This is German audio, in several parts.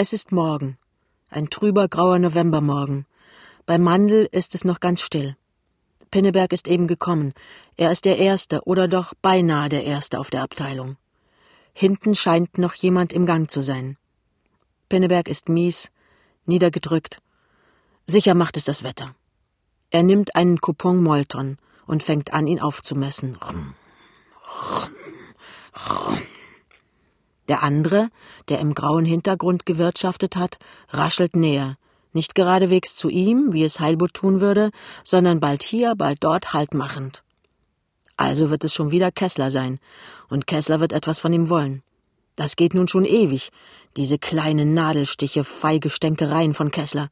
Es ist Morgen. Ein trüber, grauer Novembermorgen. Bei Mandel ist es noch ganz still. Pinneberg ist eben gekommen. Er ist der Erste oder doch beinahe der Erste auf der Abteilung. Hinten scheint noch jemand im Gang zu sein. Pinneberg ist mies, niedergedrückt. Sicher macht es das Wetter. Er nimmt einen Coupon Molton und fängt an, ihn aufzumessen. Der andere, der im grauen Hintergrund gewirtschaftet hat, raschelt näher, nicht geradewegs zu ihm, wie es Heilbutt tun würde, sondern bald hier, bald dort Halt machend. Also wird es schon wieder Kessler sein, und Kessler wird etwas von ihm wollen. Das geht nun schon ewig, diese kleinen Nadelstiche, feige Stänkereien von Kessler.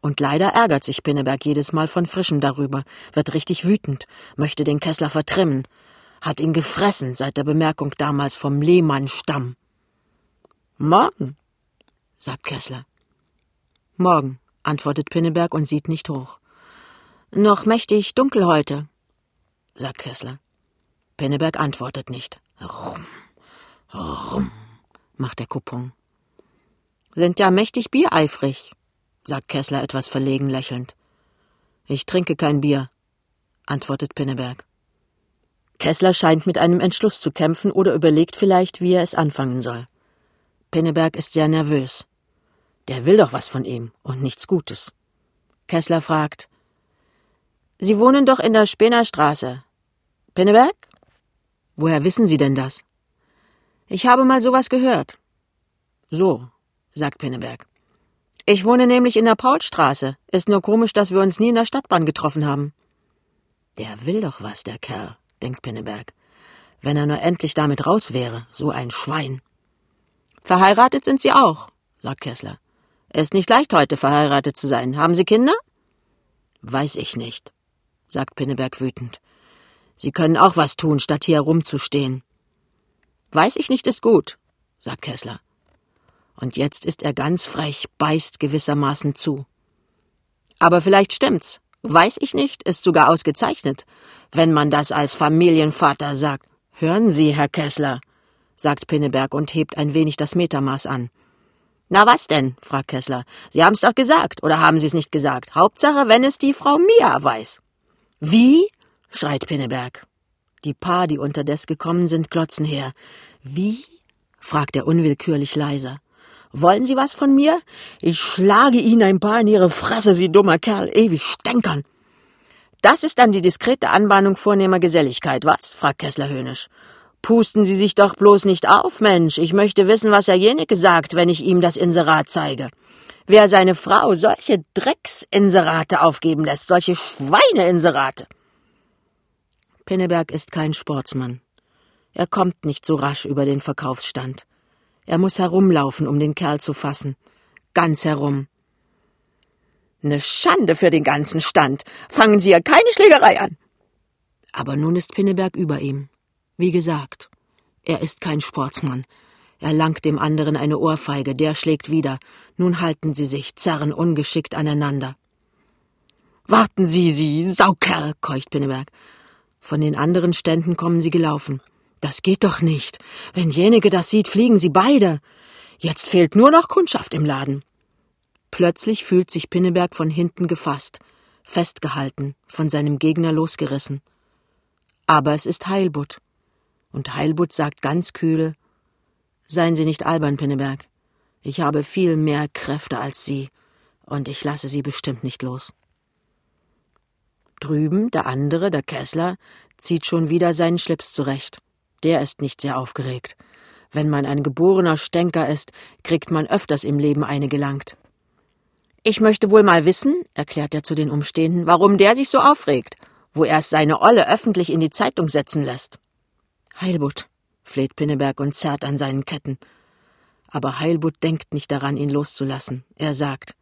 Und leider ärgert sich Pinneberg jedes Mal von frischem darüber, wird richtig wütend, möchte den Kessler vertrimmen, hat ihn gefressen seit der Bemerkung damals vom Lehmann-Stamm. Morgen, sagt Kessler. Morgen, antwortet Pinneberg und sieht nicht hoch. Noch mächtig dunkel heute, sagt Kessler. Pinneberg antwortet nicht. Rum, rum, macht der Coupon. Sind ja mächtig biereifrig, sagt Kessler etwas verlegen lächelnd. Ich trinke kein Bier, antwortet Pinneberg. Kessler scheint mit einem Entschluss zu kämpfen oder überlegt vielleicht, wie er es anfangen soll. Pinneberg ist sehr nervös. Der will doch was von ihm und nichts Gutes. Kessler fragt: Sie wohnen doch in der Spenerstraße. Pinneberg? Woher wissen Sie denn das? Ich habe mal sowas gehört. So, sagt Pinneberg. Ich wohne nämlich in der Paulstraße. Ist nur komisch, dass wir uns nie in der Stadtbahn getroffen haben. Der will doch was, der Kerl denkt Pinneberg. Wenn er nur endlich damit raus wäre, so ein Schwein. Verheiratet sind Sie auch, sagt Kessler. Ist nicht leicht, heute verheiratet zu sein. Haben Sie Kinder? Weiß ich nicht, sagt Pinneberg wütend. Sie können auch was tun, statt hier rumzustehen. Weiß ich nicht ist gut, sagt Kessler. Und jetzt ist er ganz frech, beißt gewissermaßen zu. Aber vielleicht stimmt's. Weiß ich nicht, ist sogar ausgezeichnet wenn man das als Familienvater sagt. Hören Sie, Herr Kessler, sagt Pinneberg und hebt ein wenig das Metermaß an. Na was denn? fragt Kessler. Sie haben's doch gesagt, oder haben Sie es nicht gesagt? Hauptsache, wenn es die Frau Mia weiß. Wie? schreit Pinneberg. Die Paar, die unterdes gekommen sind, glotzen her. Wie? fragt er unwillkürlich leiser. Wollen Sie was von mir? Ich schlage Ihnen ein paar in Ihre Fresse, Sie dummer Kerl, ewig stänkern. Das ist dann die diskrete Anbahnung vornehmer Geselligkeit, was? fragt Kessler höhnisch. Pusten Sie sich doch bloß nicht auf, Mensch. Ich möchte wissen, was derjenige sagt, wenn ich ihm das Inserat zeige. Wer seine Frau solche Drecksinserate aufgeben lässt, solche Schweineinserate. Pinneberg ist kein Sportsmann. Er kommt nicht so rasch über den Verkaufsstand. Er muss herumlaufen, um den Kerl zu fassen. Ganz herum. Ne Schande für den ganzen Stand. Fangen Sie ja keine Schlägerei an. Aber nun ist Pinneberg über ihm. Wie gesagt, er ist kein Sportsmann. Er langt dem anderen eine Ohrfeige, der schlägt wieder. Nun halten sie sich, zerren ungeschickt aneinander. Warten Sie, Sie Saukerl, keucht Pinneberg. Von den anderen Ständen kommen sie gelaufen. Das geht doch nicht. Wenn jenige das sieht, fliegen sie beide. Jetzt fehlt nur noch Kundschaft im Laden. Plötzlich fühlt sich Pinneberg von hinten gefasst, festgehalten, von seinem Gegner losgerissen. Aber es ist Heilbutt. Und Heilbutt sagt ganz kühl Seien Sie nicht albern, Pinneberg. Ich habe viel mehr Kräfte als Sie, und ich lasse Sie bestimmt nicht los. Drüben, der andere, der Kessler, zieht schon wieder seinen Schlips zurecht. Der ist nicht sehr aufgeregt. Wenn man ein geborener Stänker ist, kriegt man öfters im Leben eine gelangt. Ich möchte wohl mal wissen, erklärt er zu den Umstehenden, warum der sich so aufregt, wo er es seine Olle öffentlich in die Zeitung setzen lässt. Heilbutt, fleht Pinneberg und zerrt an seinen Ketten. Aber Heilbutt denkt nicht daran, ihn loszulassen. Er sagt: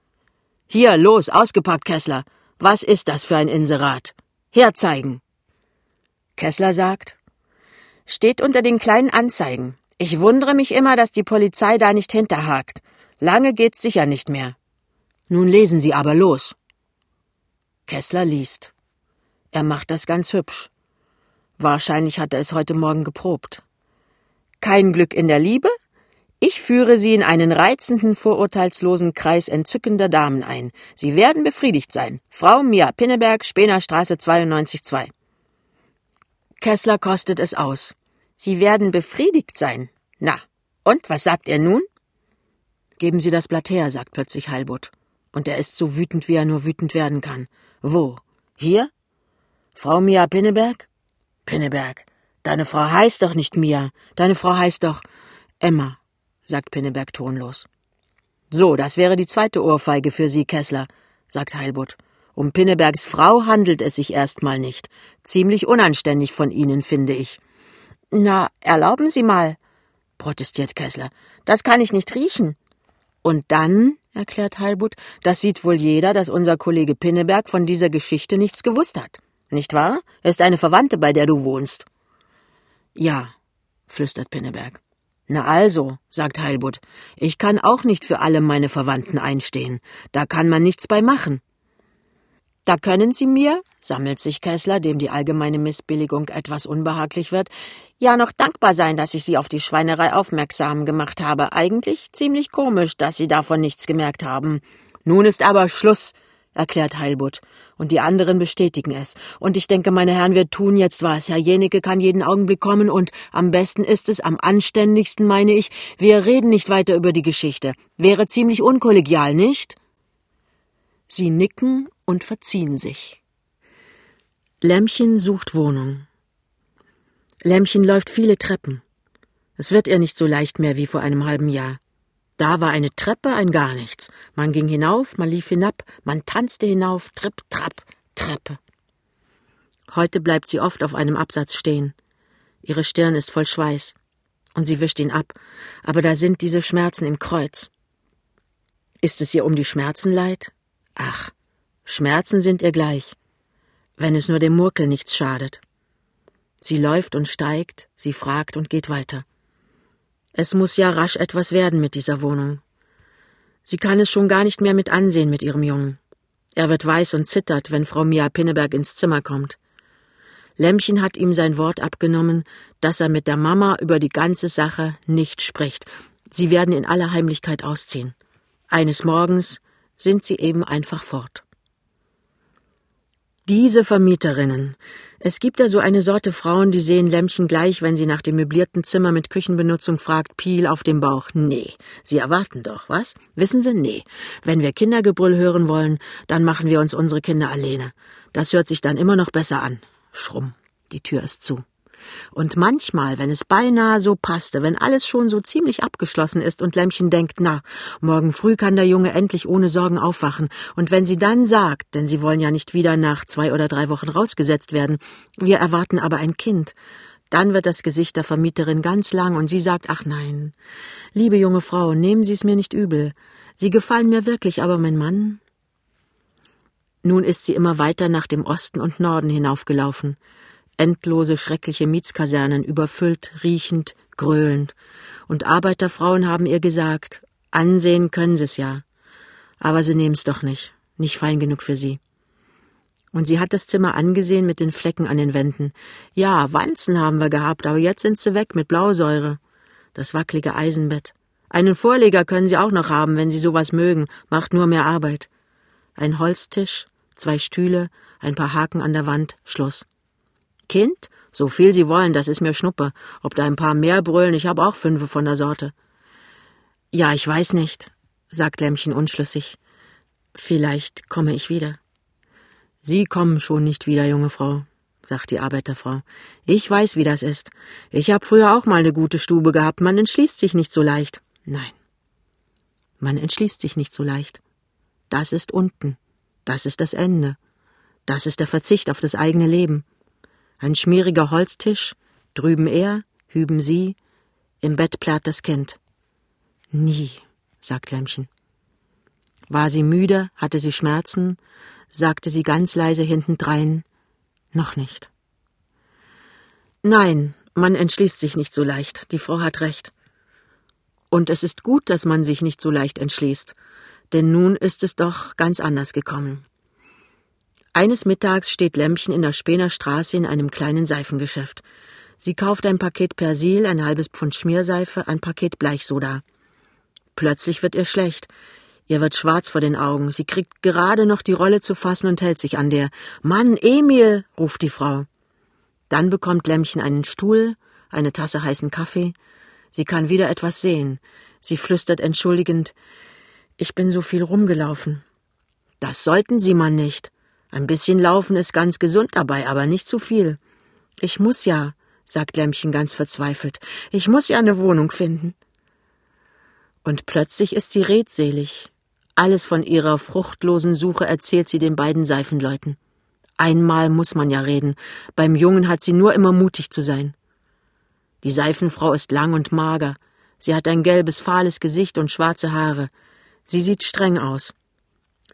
Hier, los, ausgepackt, Kessler. Was ist das für ein Inserat? Herzeigen. Kessler sagt: Steht unter den kleinen Anzeigen. Ich wundere mich immer, dass die Polizei da nicht hinterhakt. Lange geht's sicher nicht mehr. Nun lesen Sie aber los. Kessler liest. Er macht das ganz hübsch. Wahrscheinlich hat er es heute Morgen geprobt. Kein Glück in der Liebe? Ich führe Sie in einen reizenden, vorurteilslosen Kreis entzückender Damen ein. Sie werden befriedigt sein. Frau Mia Pinneberg, Spenerstraße 92-2. Kessler kostet es aus. Sie werden befriedigt sein. Na, und was sagt er nun? Geben Sie das Blatt her, sagt plötzlich Heilbutt. Und er ist so wütend, wie er nur wütend werden kann. Wo? Hier? Frau Mia Pinneberg? Pinneberg. Deine Frau heißt doch nicht Mia. Deine Frau heißt doch Emma sagt Pinneberg tonlos. So, das wäre die zweite Ohrfeige für Sie, Kessler, sagt Heilbutt. Um Pinnebergs Frau handelt es sich erstmal nicht. Ziemlich unanständig von Ihnen, finde ich. Na, erlauben Sie mal, protestiert Kessler. Das kann ich nicht riechen. Und dann, erklärt Heilbutt, das sieht wohl jeder, dass unser Kollege Pinneberg von dieser Geschichte nichts gewusst hat. Nicht wahr? Er ist eine Verwandte, bei der du wohnst. Ja, flüstert Pinneberg. Na also, sagt Heilbutt, ich kann auch nicht für alle meine Verwandten einstehen. Da kann man nichts bei machen. Da können Sie mir, sammelt sich Kessler, dem die allgemeine Missbilligung etwas unbehaglich wird, ja noch dankbar sein, dass ich Sie auf die Schweinerei aufmerksam gemacht habe. Eigentlich ziemlich komisch, dass Sie davon nichts gemerkt haben. Nun ist aber Schluss, erklärt Heilbutt. Und die anderen bestätigen es. Und ich denke, meine Herren, wir tun jetzt was. Herr Jenecke kann jeden Augenblick kommen und am besten ist es, am anständigsten meine ich, wir reden nicht weiter über die Geschichte. Wäre ziemlich unkollegial, nicht? Sie nicken und verziehen sich. Lämmchen sucht Wohnung. Lämmchen läuft viele Treppen. Es wird ihr nicht so leicht mehr wie vor einem halben Jahr. Da war eine Treppe, ein gar nichts. Man ging hinauf, man lief hinab, man tanzte hinauf, tripp, trapp, Treppe. Heute bleibt sie oft auf einem Absatz stehen. Ihre Stirn ist voll Schweiß. Und sie wischt ihn ab, aber da sind diese Schmerzen im Kreuz. Ist es ihr um die Schmerzen leid? Ach, Schmerzen sind ihr gleich, wenn es nur dem Murkel nichts schadet. Sie läuft und steigt, sie fragt und geht weiter. Es muss ja rasch etwas werden mit dieser Wohnung. Sie kann es schon gar nicht mehr mit ansehen mit ihrem Jungen. Er wird weiß und zittert, wenn Frau Mia Pinneberg ins Zimmer kommt. Lämmchen hat ihm sein Wort abgenommen, dass er mit der Mama über die ganze Sache nicht spricht. Sie werden in aller Heimlichkeit ausziehen. Eines Morgens sind sie eben einfach fort. Diese Vermieterinnen, es gibt da so eine Sorte Frauen, die sehen Lämmchen gleich, wenn sie nach dem möblierten Zimmer mit Küchenbenutzung fragt, Piel auf dem Bauch. Nee, sie erwarten doch, was? Wissen Sie? Nee. Wenn wir Kindergebrüll hören wollen, dann machen wir uns unsere Kinder alleine. Das hört sich dann immer noch besser an. Schrumm. Die Tür ist zu. Und manchmal, wenn es beinahe so passte, wenn alles schon so ziemlich abgeschlossen ist und Lämmchen denkt, na, morgen früh kann der Junge endlich ohne Sorgen aufwachen, und wenn sie dann sagt, denn sie wollen ja nicht wieder nach zwei oder drei Wochen rausgesetzt werden, wir erwarten aber ein Kind, dann wird das Gesicht der Vermieterin ganz lang und sie sagt, ach nein, liebe junge Frau, nehmen Sie es mir nicht übel. Sie gefallen mir wirklich, aber mein Mann. Nun ist sie immer weiter nach dem Osten und Norden hinaufgelaufen endlose schreckliche Mietskasernen, überfüllt, riechend, gröhlend. Und Arbeiterfrauen haben ihr gesagt, ansehen können sie's ja. Aber sie nehmen's doch nicht, nicht fein genug für sie. Und sie hat das Zimmer angesehen mit den Flecken an den Wänden. Ja, Wanzen haben wir gehabt, aber jetzt sind sie weg mit Blausäure. Das wackelige Eisenbett. Einen Vorleger können sie auch noch haben, wenn sie sowas mögen, macht nur mehr Arbeit. Ein Holztisch, zwei Stühle, ein paar Haken an der Wand, Schluss. Kind? So viel Sie wollen, das ist mir Schnuppe. Ob da ein paar mehr brüllen, ich habe auch fünfe von der Sorte. Ja, ich weiß nicht, sagt Lämmchen unschlüssig. Vielleicht komme ich wieder. Sie kommen schon nicht wieder, junge Frau, sagt die Arbeiterfrau. Ich weiß, wie das ist. Ich habe früher auch mal eine gute Stube gehabt. Man entschließt sich nicht so leicht. Nein. Man entschließt sich nicht so leicht. Das ist unten. Das ist das Ende. Das ist der Verzicht auf das eigene Leben. Ein schmieriger Holztisch, drüben er, hüben sie, im Bett plärrt das Kind. Nie, sagt Lämmchen. War sie müde, hatte sie Schmerzen, sagte sie ganz leise hintendrein, noch nicht. Nein, man entschließt sich nicht so leicht, die Frau hat recht. Und es ist gut, dass man sich nicht so leicht entschließt, denn nun ist es doch ganz anders gekommen. Eines Mittags steht Lämmchen in der Spener Straße in einem kleinen Seifengeschäft. Sie kauft ein Paket Persil, ein halbes Pfund Schmierseife, ein Paket Bleichsoda. Plötzlich wird ihr schlecht. Ihr wird schwarz vor den Augen. Sie kriegt gerade noch die Rolle zu fassen und hält sich an der. Mann, Emil, ruft die Frau. Dann bekommt Lämmchen einen Stuhl, eine Tasse heißen Kaffee. Sie kann wieder etwas sehen. Sie flüstert entschuldigend Ich bin so viel rumgelaufen. Das sollten Sie man nicht. Ein bisschen laufen ist ganz gesund dabei, aber nicht zu viel. Ich muss ja, sagt Lämmchen ganz verzweifelt. Ich muss ja eine Wohnung finden. Und plötzlich ist sie redselig. Alles von ihrer fruchtlosen Suche erzählt sie den beiden Seifenleuten. Einmal muss man ja reden. Beim Jungen hat sie nur immer mutig zu sein. Die Seifenfrau ist lang und mager. Sie hat ein gelbes, fahles Gesicht und schwarze Haare. Sie sieht streng aus.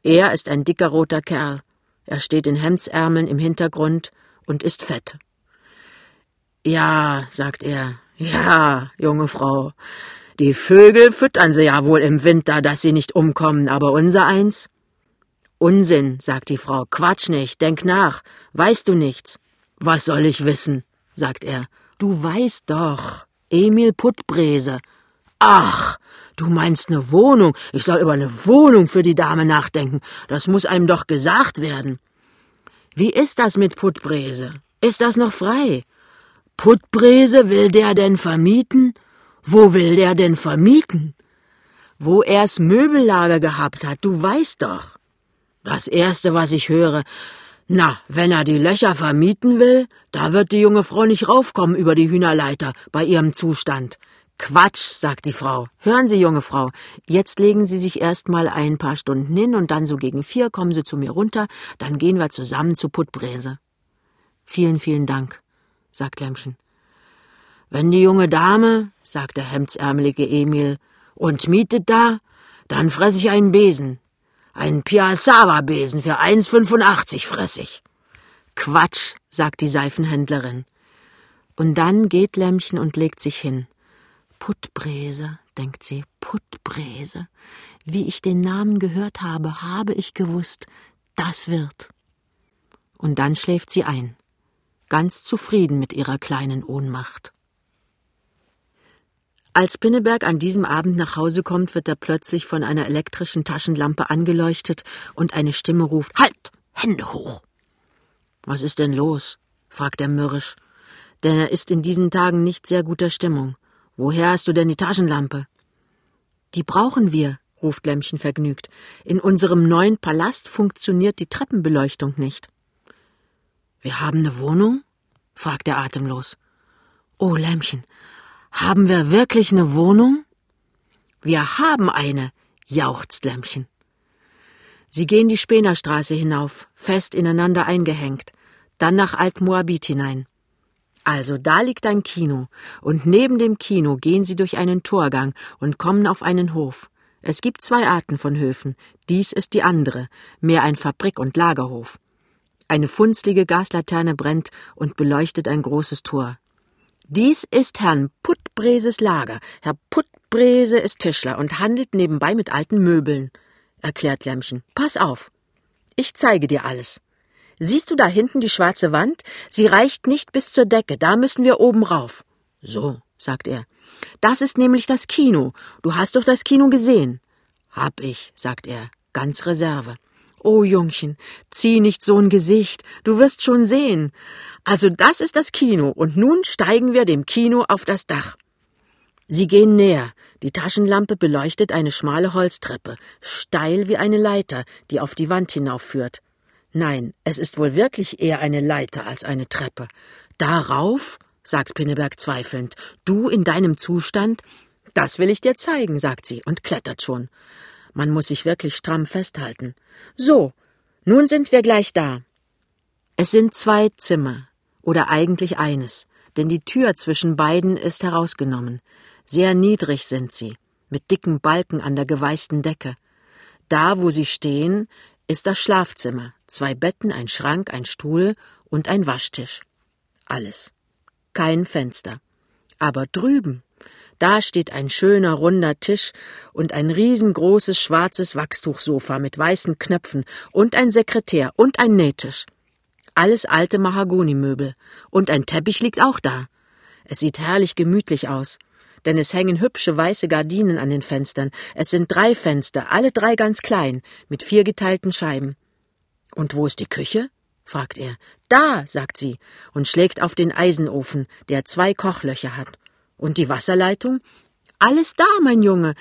Er ist ein dicker roter Kerl. Er steht in Hemdsärmeln im Hintergrund und ist fett. Ja, sagt er. Ja, junge Frau. Die Vögel füttern sie ja wohl im Winter, dass sie nicht umkommen, aber unser eins? Unsinn, sagt die Frau. Quatsch nicht, denk nach. Weißt du nichts? Was soll ich wissen? sagt er. Du weißt doch. Emil Puttbrese. Ach, du meinst ne Wohnung. Ich soll über ne Wohnung für die Dame nachdenken. Das muss einem doch gesagt werden. Wie ist das mit Puttbrese? Ist das noch frei? Puttbrese will der denn vermieten? Wo will der denn vermieten? Wo er's Möbellager gehabt hat, du weißt doch. Das erste, was ich höre, na, wenn er die Löcher vermieten will, da wird die junge Frau nicht raufkommen über die Hühnerleiter bei ihrem Zustand. Quatsch, sagt die Frau. Hören Sie, junge Frau, jetzt legen Sie sich erst mal ein paar Stunden hin und dann so gegen vier kommen Sie zu mir runter, dann gehen wir zusammen zu Puttbräse. Vielen, vielen Dank, sagt Lämmchen. Wenn die junge Dame, sagt der hemdsärmelige Emil, und mietet da, dann fress ich einen Besen. Einen Piazzava-Besen für 1,85 fress ich. Quatsch, sagt die Seifenhändlerin. Und dann geht Lämmchen und legt sich hin. Puttbräse, denkt sie, Puttbräse. Wie ich den Namen gehört habe, habe ich gewusst, das wird. Und dann schläft sie ein, ganz zufrieden mit ihrer kleinen Ohnmacht. Als Pinneberg an diesem Abend nach Hause kommt, wird er plötzlich von einer elektrischen Taschenlampe angeleuchtet und eine Stimme ruft Halt. Hände hoch. Was ist denn los? fragt er mürrisch, denn er ist in diesen Tagen nicht sehr guter Stimmung. Woher hast du denn die Taschenlampe? Die brauchen wir, ruft Lämmchen vergnügt. In unserem neuen Palast funktioniert die Treppenbeleuchtung nicht. Wir haben eine Wohnung? fragt er atemlos. Oh, Lämmchen, haben wir wirklich eine Wohnung? Wir haben eine, jauchzt Lämmchen. Sie gehen die Spenerstraße hinauf, fest ineinander eingehängt, dann nach Altmoabit hinein. Also da liegt ein Kino, und neben dem Kino gehen sie durch einen Torgang und kommen auf einen Hof. Es gibt zwei Arten von Höfen, dies ist die andere, mehr ein Fabrik- und Lagerhof. Eine funzlige Gaslaterne brennt und beleuchtet ein großes Tor. Dies ist Herrn Puttbreses Lager. Herr Puttbrese ist Tischler und handelt nebenbei mit alten Möbeln, erklärt Lämmchen. Pass auf. Ich zeige dir alles. Siehst du da hinten die schwarze Wand? Sie reicht nicht bis zur Decke, da müssen wir oben rauf. So, sagt er. Das ist nämlich das Kino. Du hast doch das Kino gesehen. Hab ich, sagt er, ganz Reserve. Oh, Jungchen, zieh nicht so ein Gesicht, du wirst schon sehen. Also das ist das Kino, und nun steigen wir dem Kino auf das Dach. Sie gehen näher, die Taschenlampe beleuchtet eine schmale Holztreppe, steil wie eine Leiter, die auf die Wand hinaufführt. Nein, es ist wohl wirklich eher eine Leiter als eine Treppe. Darauf, sagt Pinneberg zweifelnd, du in deinem Zustand? Das will ich dir zeigen, sagt sie und klettert schon. Man muss sich wirklich stramm festhalten. So, nun sind wir gleich da. Es sind zwei Zimmer, oder eigentlich eines, denn die Tür zwischen beiden ist herausgenommen. Sehr niedrig sind sie, mit dicken Balken an der geweißten Decke. Da, wo sie stehen, ist das Schlafzimmer, zwei Betten, ein Schrank, ein Stuhl und ein Waschtisch. Alles. Kein Fenster. Aber drüben, da steht ein schöner runder Tisch und ein riesengroßes schwarzes Wachstuchsofa mit weißen Knöpfen und ein Sekretär und ein Nähtisch. Alles alte Mahagonimöbel. Und ein Teppich liegt auch da. Es sieht herrlich gemütlich aus. denn es hängen hübsche weiße Gardinen an den Fenstern. Es sind drei Fenster, alle drei ganz klein, mit vier geteilten Scheiben. Und wo ist die Küche? fragt er. Da, sagt sie und schlägt auf den Eisenofen, der zwei Kochlöcher hat. Und die Wasserleitung? Alles da, mein Junge.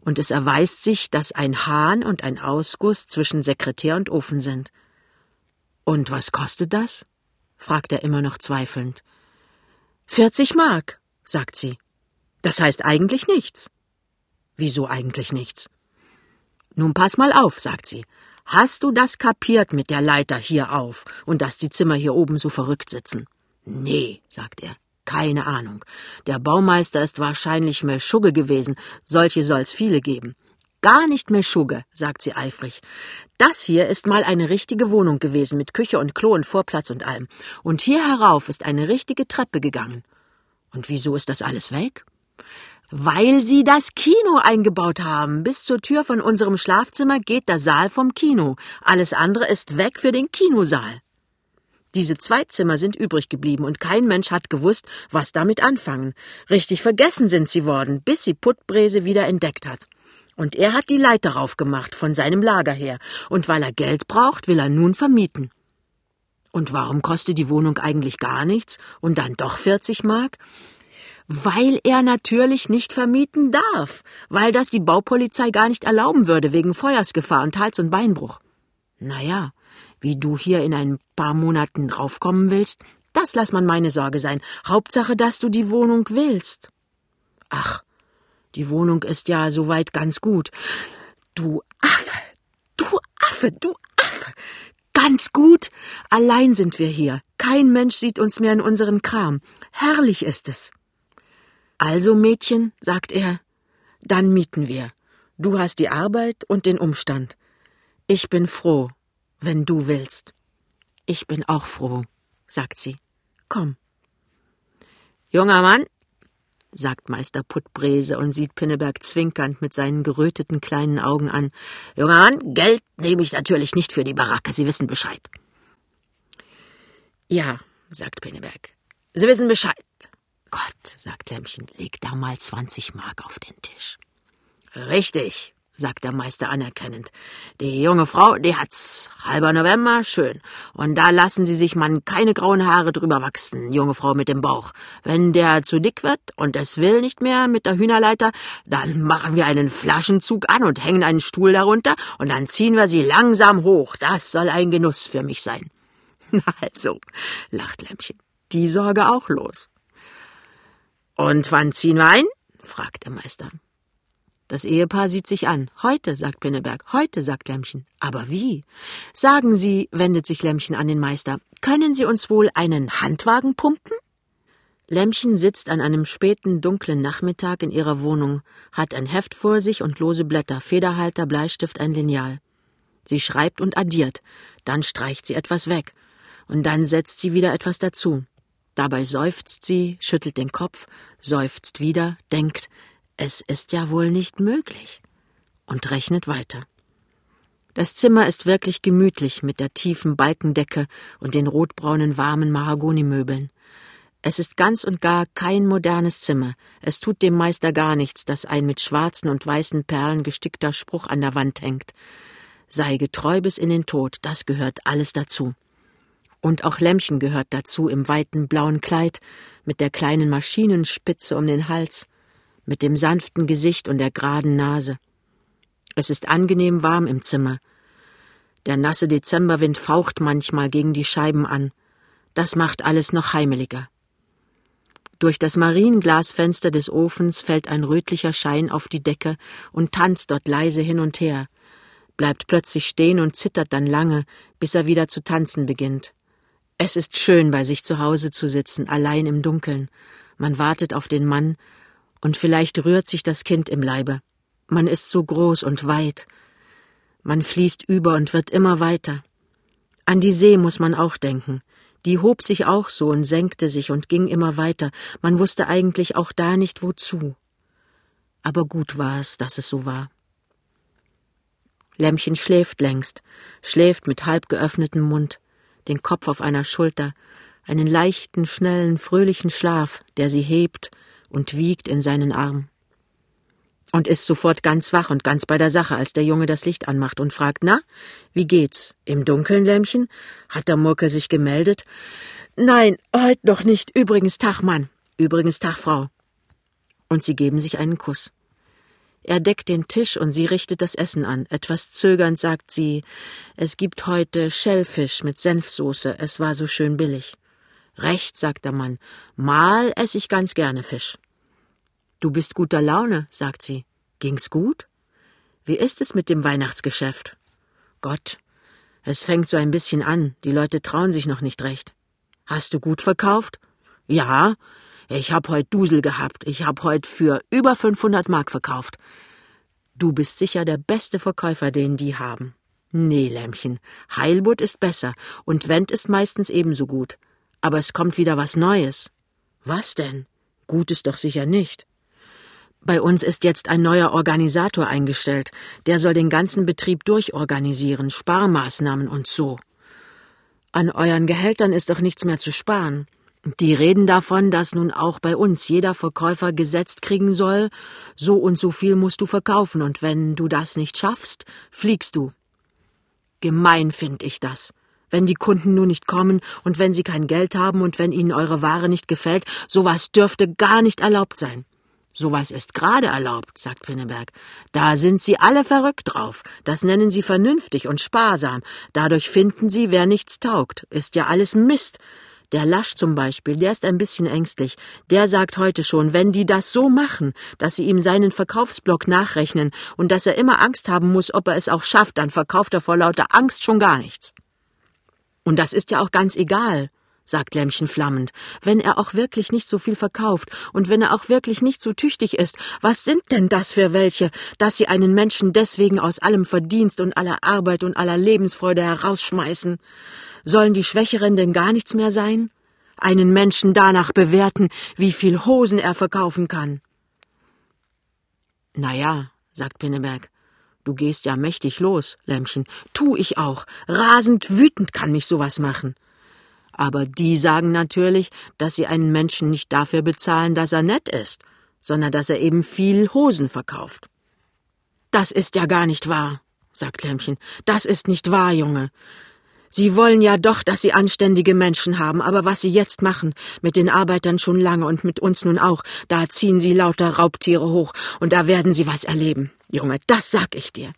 Und es erweist sich, dass ein Hahn und ein Ausguss zwischen Sekretär und Ofen sind. Und was kostet das? fragt er immer noch zweifelnd. Vierzig Mark, sagt sie. Das heißt eigentlich nichts. Wieso eigentlich nichts? Nun pass mal auf, sagt sie. Hast du das kapiert mit der Leiter hier auf und dass die Zimmer hier oben so verrückt sitzen? Nee, sagt er. Keine Ahnung. Der Baumeister ist wahrscheinlich Meschugge gewesen. Solche soll's viele geben. Gar nicht Meschugge, sagt sie eifrig. Das hier ist mal eine richtige Wohnung gewesen mit Küche und Klo und Vorplatz und allem. Und hier herauf ist eine richtige Treppe gegangen. Und wieso ist das alles weg? Weil sie das Kino eingebaut haben. Bis zur Tür von unserem Schlafzimmer geht der Saal vom Kino. Alles andere ist weg für den Kinosaal. Diese zwei Zimmer sind übrig geblieben und kein Mensch hat gewusst, was damit anfangen. Richtig vergessen sind sie worden, bis sie Puttbrese wieder entdeckt hat. Und er hat die Leiter raufgemacht von seinem Lager her. Und weil er Geld braucht, will er nun vermieten. Und warum kostet die Wohnung eigentlich gar nichts und dann doch 40 Mark? Weil er natürlich nicht vermieten darf, weil das die Baupolizei gar nicht erlauben würde wegen Feuersgefahr und Hals- und Beinbruch. Naja, wie du hier in ein paar Monaten raufkommen willst, das lass man meine Sorge sein. Hauptsache, dass du die Wohnung willst. Ach, die Wohnung ist ja soweit ganz gut. Du Affe, du Affe, du Affe. Ganz gut. Allein sind wir hier. Kein Mensch sieht uns mehr in unseren Kram. Herrlich ist es. Also, Mädchen, sagt er, dann mieten wir. Du hast die Arbeit und den Umstand. Ich bin froh, wenn du willst. Ich bin auch froh, sagt sie. Komm. Junger Mann, sagt Meister Puttbrese und sieht Pinneberg zwinkernd mit seinen geröteten kleinen Augen an. Junger Mann, Geld nehme ich natürlich nicht für die Baracke, Sie wissen Bescheid. Ja, sagt Pinneberg. Sie wissen Bescheid. Gott, sagt Lämmchen, leg da mal zwanzig Mark auf den Tisch. Richtig, sagt der Meister anerkennend. Die junge Frau, die hat's. Halber November, schön. Und da lassen Sie sich man keine grauen Haare drüber wachsen, junge Frau mit dem Bauch. Wenn der zu dick wird und es will nicht mehr mit der Hühnerleiter, dann machen wir einen Flaschenzug an und hängen einen Stuhl darunter und dann ziehen wir sie langsam hoch. Das soll ein Genuss für mich sein. Also, lacht Lämmchen. Die Sorge auch los. Und wann ziehen wir ein? fragt der Meister. Das Ehepaar sieht sich an. Heute, sagt Pinneberg. Heute, sagt Lämmchen. Aber wie? Sagen Sie, wendet sich Lämmchen an den Meister, können Sie uns wohl einen Handwagen pumpen? Lämmchen sitzt an einem späten, dunklen Nachmittag in ihrer Wohnung, hat ein Heft vor sich und lose Blätter, Federhalter, Bleistift, ein Lineal. Sie schreibt und addiert, dann streicht sie etwas weg, und dann setzt sie wieder etwas dazu. Dabei seufzt sie, schüttelt den Kopf, seufzt wieder, denkt, es ist ja wohl nicht möglich, und rechnet weiter. Das Zimmer ist wirklich gemütlich mit der tiefen Balkendecke und den rotbraunen warmen Mahagonimöbeln. Es ist ganz und gar kein modernes Zimmer. Es tut dem Meister gar nichts, dass ein mit schwarzen und weißen Perlen gestickter Spruch an der Wand hängt. Sei getreu bis in den Tod, das gehört alles dazu. Und auch Lämmchen gehört dazu im weiten blauen Kleid, mit der kleinen Maschinenspitze um den Hals, mit dem sanften Gesicht und der geraden Nase. Es ist angenehm warm im Zimmer. Der nasse Dezemberwind faucht manchmal gegen die Scheiben an. Das macht alles noch heimeliger. Durch das Marienglasfenster des Ofens fällt ein rötlicher Schein auf die Decke und tanzt dort leise hin und her, bleibt plötzlich stehen und zittert dann lange, bis er wieder zu tanzen beginnt. Es ist schön, bei sich zu Hause zu sitzen, allein im Dunkeln. Man wartet auf den Mann, und vielleicht rührt sich das Kind im Leibe. Man ist so groß und weit. Man fließt über und wird immer weiter. An die See muss man auch denken. Die hob sich auch so und senkte sich und ging immer weiter. Man wusste eigentlich auch da nicht wozu. Aber gut war es, dass es so war. Lämmchen schläft längst, schläft mit halb geöffnetem Mund den Kopf auf einer Schulter, einen leichten, schnellen, fröhlichen Schlaf, der sie hebt und wiegt in seinen Arm. Und ist sofort ganz wach und ganz bei der Sache, als der Junge das Licht anmacht und fragt, na, wie geht's? Im Dunkeln, Lämmchen? Hat der Murkel sich gemeldet? Nein, heut noch nicht. Übrigens Tag, Mann. Übrigens Tag, Frau. Und sie geben sich einen Kuss. Er deckt den Tisch und sie richtet das Essen an. Etwas zögernd sagt sie, es gibt heute Schellfisch mit Senfsoße, es war so schön billig. Recht, sagt der Mann, mal ess ich ganz gerne Fisch. Du bist guter Laune, sagt sie. Ging's gut? Wie ist es mit dem Weihnachtsgeschäft? Gott, es fängt so ein bisschen an, die Leute trauen sich noch nicht recht. Hast du gut verkauft? Ja, ich hab heut Dusel gehabt. Ich hab heut für über 500 Mark verkauft. Du bist sicher der beste Verkäufer, den die haben. Nee, Lämmchen, Heilbutt ist besser und Wendt ist meistens ebenso gut. Aber es kommt wieder was Neues. Was denn? Gut ist doch sicher nicht. Bei uns ist jetzt ein neuer Organisator eingestellt. Der soll den ganzen Betrieb durchorganisieren, Sparmaßnahmen und so. An euren Gehältern ist doch nichts mehr zu sparen. Die reden davon, dass nun auch bei uns jeder Verkäufer gesetzt kriegen soll, so und so viel musst du verkaufen, und wenn du das nicht schaffst, fliegst du. Gemein find ich das. Wenn die Kunden nur nicht kommen und wenn sie kein Geld haben und wenn ihnen eure Ware nicht gefällt, sowas dürfte gar nicht erlaubt sein. Sowas ist gerade erlaubt, sagt Pinneberg. Da sind sie alle verrückt drauf. Das nennen sie vernünftig und sparsam. Dadurch finden sie, wer nichts taugt. Ist ja alles Mist. Der Lasch zum Beispiel, der ist ein bisschen ängstlich. Der sagt heute schon, wenn die das so machen, dass sie ihm seinen Verkaufsblock nachrechnen und dass er immer Angst haben muss, ob er es auch schafft, dann verkauft er vor lauter Angst schon gar nichts. Und das ist ja auch ganz egal, sagt Lämmchen flammend, wenn er auch wirklich nicht so viel verkauft und wenn er auch wirklich nicht so tüchtig ist, was sind denn das für welche, dass sie einen Menschen deswegen aus allem Verdienst und aller Arbeit und aller Lebensfreude herausschmeißen? Sollen die Schwächeren denn gar nichts mehr sein? Einen Menschen danach bewerten, wie viel Hosen er verkaufen kann. Na ja, sagt Pinneberg, du gehst ja mächtig los, Lämmchen. Tu ich auch. Rasend wütend kann mich sowas machen. Aber die sagen natürlich, dass sie einen Menschen nicht dafür bezahlen, dass er nett ist, sondern dass er eben viel Hosen verkauft. Das ist ja gar nicht wahr, sagt Lämmchen. Das ist nicht wahr, Junge. Sie wollen ja doch, dass Sie anständige Menschen haben, aber was Sie jetzt machen, mit den Arbeitern schon lange und mit uns nun auch, da ziehen Sie lauter Raubtiere hoch, und da werden Sie was erleben. Junge, das sag ich dir.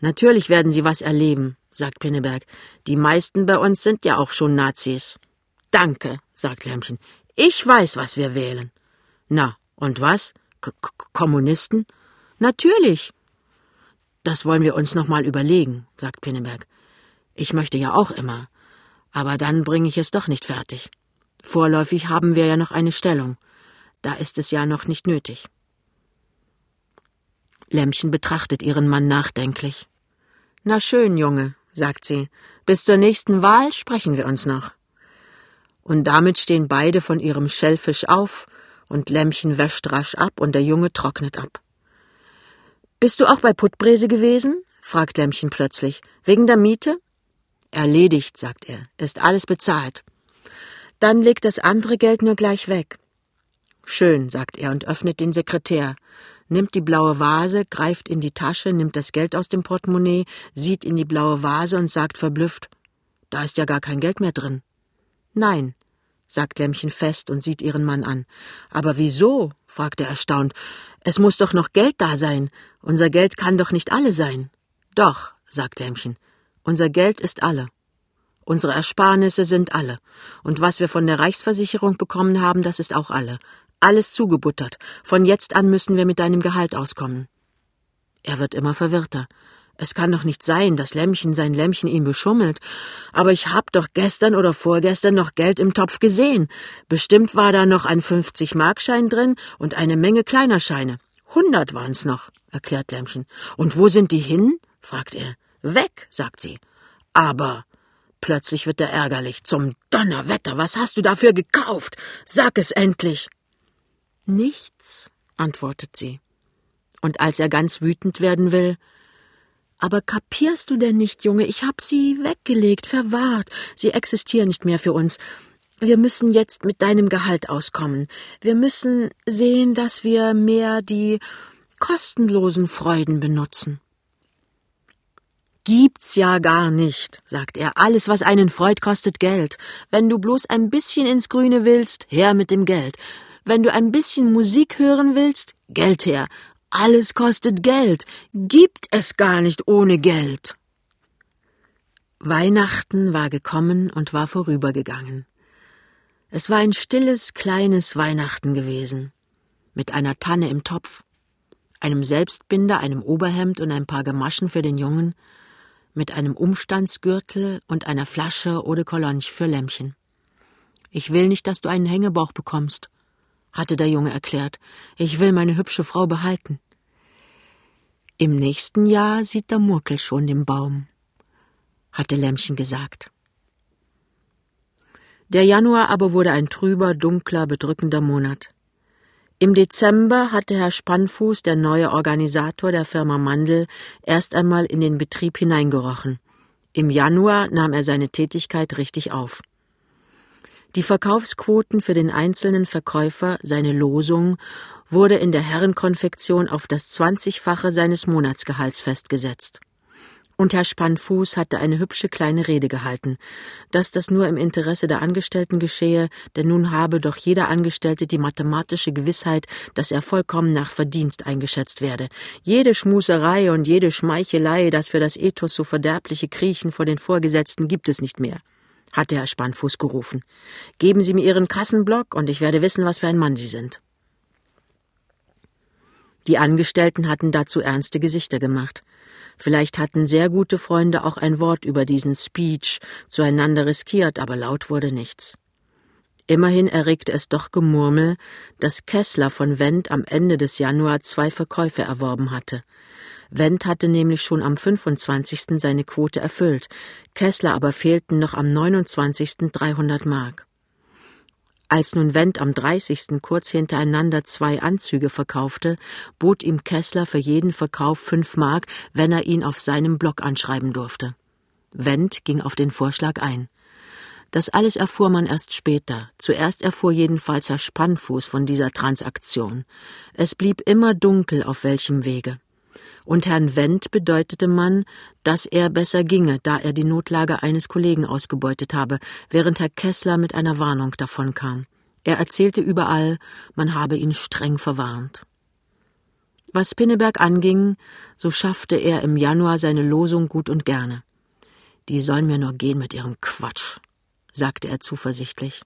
Natürlich werden Sie was erleben, sagt Pinneberg. Die meisten bei uns sind ja auch schon Nazis. Danke, sagt Lämmchen. Ich weiß, was wir wählen. Na, und was? K Kommunisten? Natürlich. Das wollen wir uns noch mal überlegen, sagt Pinneberg. Ich möchte ja auch immer. Aber dann bringe ich es doch nicht fertig. Vorläufig haben wir ja noch eine Stellung. Da ist es ja noch nicht nötig. Lämmchen betrachtet ihren Mann nachdenklich. Na schön, Junge, sagt sie. Bis zur nächsten Wahl sprechen wir uns noch. Und damit stehen beide von ihrem Schellfisch auf, und Lämmchen wäscht rasch ab und der Junge trocknet ab. Bist du auch bei Puttbrese gewesen? fragt Lämmchen plötzlich. Wegen der Miete? Erledigt, sagt er, ist alles bezahlt. Dann legt das andere Geld nur gleich weg. Schön, sagt er und öffnet den Sekretär, nimmt die blaue Vase, greift in die Tasche, nimmt das Geld aus dem Portemonnaie, sieht in die blaue Vase und sagt verblüfft, da ist ja gar kein Geld mehr drin. Nein, sagt Lämmchen fest und sieht ihren Mann an. Aber wieso? fragt er erstaunt. Es muss doch noch Geld da sein. Unser Geld kann doch nicht alle sein. Doch, sagt Lämmchen. Unser Geld ist alle. Unsere Ersparnisse sind alle. Und was wir von der Reichsversicherung bekommen haben, das ist auch alle. Alles zugebuttert. Von jetzt an müssen wir mit deinem Gehalt auskommen. Er wird immer verwirrter. Es kann doch nicht sein, dass Lämmchen sein Lämmchen ihm beschummelt. Aber ich hab doch gestern oder vorgestern noch Geld im Topf gesehen. Bestimmt war da noch ein 50-Markschein drin und eine Menge kleiner Scheine. Hundert waren's noch, erklärt Lämmchen. Und wo sind die hin? fragt er. Weg, sagt sie. Aber plötzlich wird er ärgerlich. Zum Donnerwetter, was hast du dafür gekauft? Sag es endlich. Nichts, antwortet sie. Und als er ganz wütend werden will, aber kapierst du denn nicht, Junge? Ich hab sie weggelegt, verwahrt. Sie existieren nicht mehr für uns. wir müssen jetzt mit deinem Gehalt auskommen. Wir müssen sehen, dass wir mehr die kostenlosen Freuden benutzen. Gibt's ja gar nicht, sagt er. Alles, was einen freut, kostet Geld. Wenn du bloß ein bisschen ins Grüne willst, her mit dem Geld. Wenn du ein bisschen Musik hören willst, Geld her. Alles kostet Geld. Gibt es gar nicht ohne Geld. Weihnachten war gekommen und war vorübergegangen. Es war ein stilles, kleines Weihnachten gewesen, mit einer Tanne im Topf, einem Selbstbinder, einem Oberhemd und ein paar Gamaschen für den Jungen, mit einem Umstandsgürtel und einer Flasche de Cologne für Lämmchen. Ich will nicht, dass du einen Hängebauch bekommst, hatte der Junge erklärt. Ich will meine hübsche Frau behalten. Im nächsten Jahr sieht der Murkel schon den Baum, hatte Lämmchen gesagt. Der Januar aber wurde ein trüber, dunkler, bedrückender Monat. Im Dezember hatte Herr Spannfuß, der neue Organisator der Firma Mandel, erst einmal in den Betrieb hineingerochen. Im Januar nahm er seine Tätigkeit richtig auf. Die Verkaufsquoten für den einzelnen Verkäufer, seine Losung, wurde in der Herrenkonfektion auf das zwanzigfache seines Monatsgehalts festgesetzt. Und Herr Spannfuß hatte eine hübsche kleine Rede gehalten, dass das nur im Interesse der Angestellten geschehe, denn nun habe doch jeder Angestellte die mathematische Gewissheit, dass er vollkommen nach Verdienst eingeschätzt werde. Jede Schmuserei und jede Schmeichelei, das für das Ethos so verderbliche Kriechen vor den Vorgesetzten gibt es nicht mehr hatte Herr Spannfuß gerufen. Geben Sie mir Ihren Kassenblock und ich werde wissen, was für ein Mann Sie sind. Die Angestellten hatten dazu ernste Gesichter gemacht. Vielleicht hatten sehr gute Freunde auch ein Wort über diesen Speech zueinander riskiert, aber laut wurde nichts. Immerhin erregte es doch Gemurmel, dass Kessler von Wendt am Ende des Januar zwei Verkäufe erworben hatte. Wendt hatte nämlich schon am 25. seine Quote erfüllt, Kessler aber fehlten noch am 29. 300 Mark. Als nun Wendt am 30. kurz hintereinander zwei Anzüge verkaufte, bot ihm Kessler für jeden Verkauf fünf Mark, wenn er ihn auf seinem Block anschreiben durfte. Wendt ging auf den Vorschlag ein. Das alles erfuhr man erst später. Zuerst erfuhr jedenfalls Herr Spannfuß von dieser Transaktion. Es blieb immer dunkel, auf welchem Wege und Herrn Wendt bedeutete man, dass er besser ginge, da er die Notlage eines Kollegen ausgebeutet habe, während Herr Kessler mit einer Warnung davonkam. Er erzählte überall, man habe ihn streng verwarnt. Was Pinneberg anging, so schaffte er im Januar seine Losung gut und gerne. Die sollen mir nur gehen mit ihrem Quatsch, sagte er zuversichtlich.